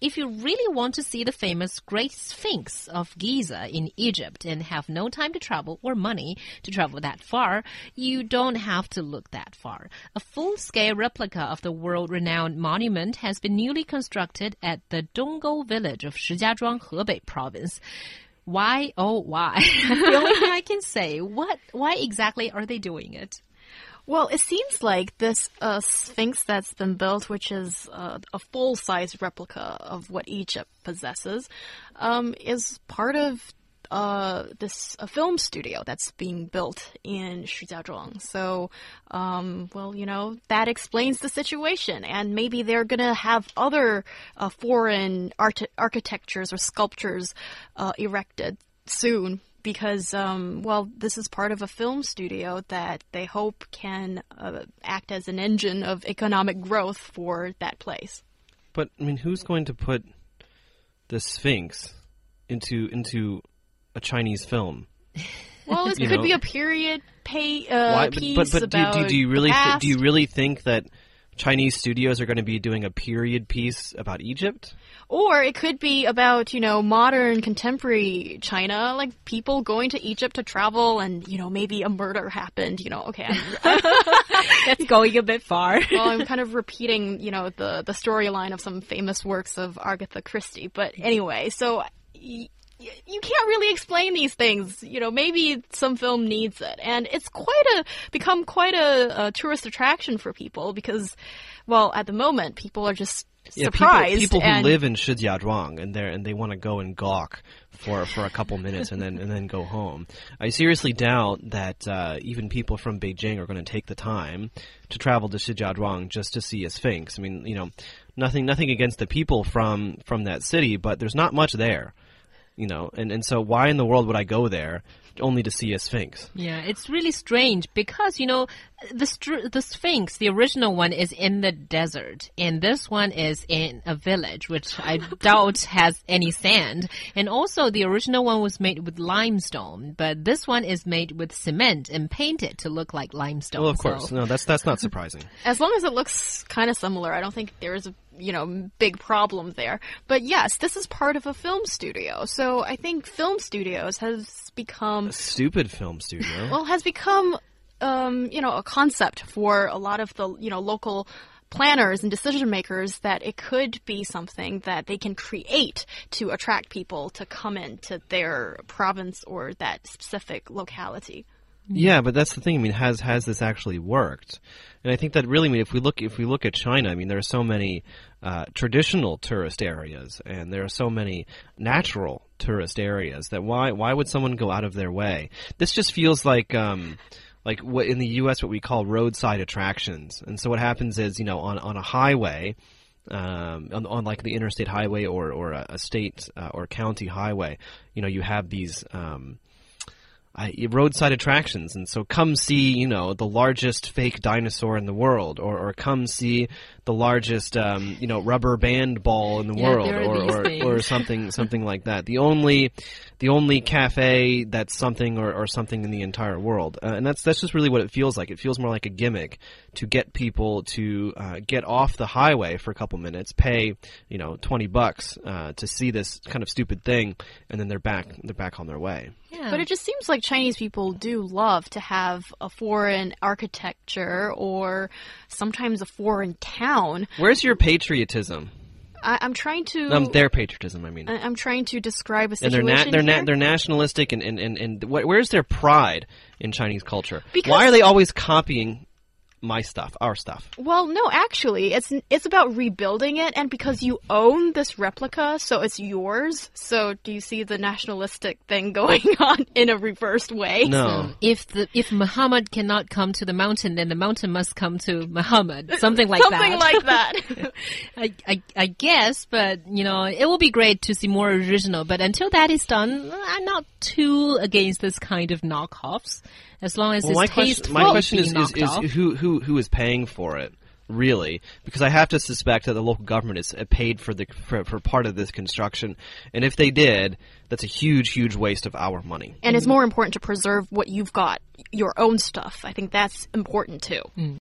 if you really want to see the famous Great Sphinx of Giza in Egypt and have no time to travel or money to travel that far, you don't have to look that far. A full-scale replica of the world-renowned monument has been newly constructed at the Donggou village of Shijiazhuang, Hebei province. Why, oh, why? the only thing I can say. What, why exactly are they doing it? Well, it seems like this uh, Sphinx that's been built, which is uh, a full size replica of what Egypt possesses, um, is part of uh, this a film studio that's being built in Shijiazhuang. So, um, well, you know, that explains the situation. And maybe they're to have other uh, foreign art architectures or sculptures uh, erected soon because, um, well, this is part of a film studio that they hope can uh, act as an engine of economic growth for that place. But I mean, who's going to put the Sphinx into into a Chinese film? Well, it could know. be a period pay, uh, Why? But piece but, but about do, do you really th do you really think that Chinese studios are going to be doing a period piece about Egypt? Or it could be about, you know, modern contemporary China, like people going to Egypt to travel and, you know, maybe a murder happened, you know, okay. I'm, That's going a bit far. well, I'm kind of repeating, you know, the, the storyline of some famous works of Agatha Christie. But anyway, so you can't really explain these things. You know, maybe some film needs it. And it's quite a, become quite a, a tourist attraction for people because, well, at the moment, people are just Yeah, surprised. people, who and- live in Shijiazhuang and they and they want to go and gawk for for a couple minutes and then and then go home. I seriously doubt that uh, even people from Beijing are going to take the time to travel to Shijiazhuang just to see a sphinx. I mean, you know, nothing nothing against the people from from that city, but there's not much there. You know, and, and so why in the world would I go there only to see a sphinx? Yeah, it's really strange because you know the the Sphinx, the original one is in the desert, and this one is in a village, which I doubt has any sand. And also, the original one was made with limestone, but this one is made with cement and painted to look like limestone. Well, of course, so- no, that's that's not surprising. as long as it looks kind of similar, I don't think there's a you know big problem there. But yes, this is part of a film studio, so I think film studios has become Stupid film studio. well has become um, you know a concept for a lot of the you know local planners and decision makers that it could be something that they can create to attract people to come into their province or that specific locality. Yeah, but that's the thing. I mean, has has this actually worked? And I think that really, I mean, if we look if we look at China, I mean, there are so many uh, traditional tourist areas, and there are so many natural tourist areas that why why would someone go out of their way? This just feels like. Um, like what in the U.S. what we call roadside attractions, and so what happens is you know on on a highway, um, on, on like the interstate highway or or a, state uh, or county highway, you know you have these um, I, roadside attractions, and so come see you know the largest fake dinosaur in the world, or or come see the largest um, you know rubber band ball in the Yeah, world, or or, or something something like that. The only the only cafe that's something or, or something in the entire world, uh, and that's that's just really what it feels like. It feels more like a gimmick to get people to uh, get off the highway for a couple minutes, pay you know twenty bucks uh, to see this kind of stupid thing, and then they're back they're back on their way. Yeah. But it just seems like Chinese people do love to have a foreign architecture or sometimes a foreign town. Where's your patriotism? I, I'm trying to. Um, their patriotism, I mean. I- I'm trying to describe a situation. and they're na- they're na- they're nationalistic and and and, and wh- where's their pride in Chinese culture? Because- Why are they always copying my stuff, our stuff? Well, no, actually, it's it's about rebuilding it, and because you own this replica, so it's yours. So, do you see the nationalistic thing going on in a reversed way? No. if the if Muhammad cannot come to the mountain, then the mountain must come to Muhammad. Something like Something that. Something like that. I, I I guess, but you know, it will be great to see more original. But until that is done, I'm not too against this kind of knockoffs, as long as Well, my it's question, my question is, is, knocked is off. who who who is paying for it? Really, because I have to suspect that the local government is uh, paid for the for, for part of this construction, and if they did, that's a huge, huge waste of our money. and it's more important to preserve what you've got, your own stuff. I think that's important too.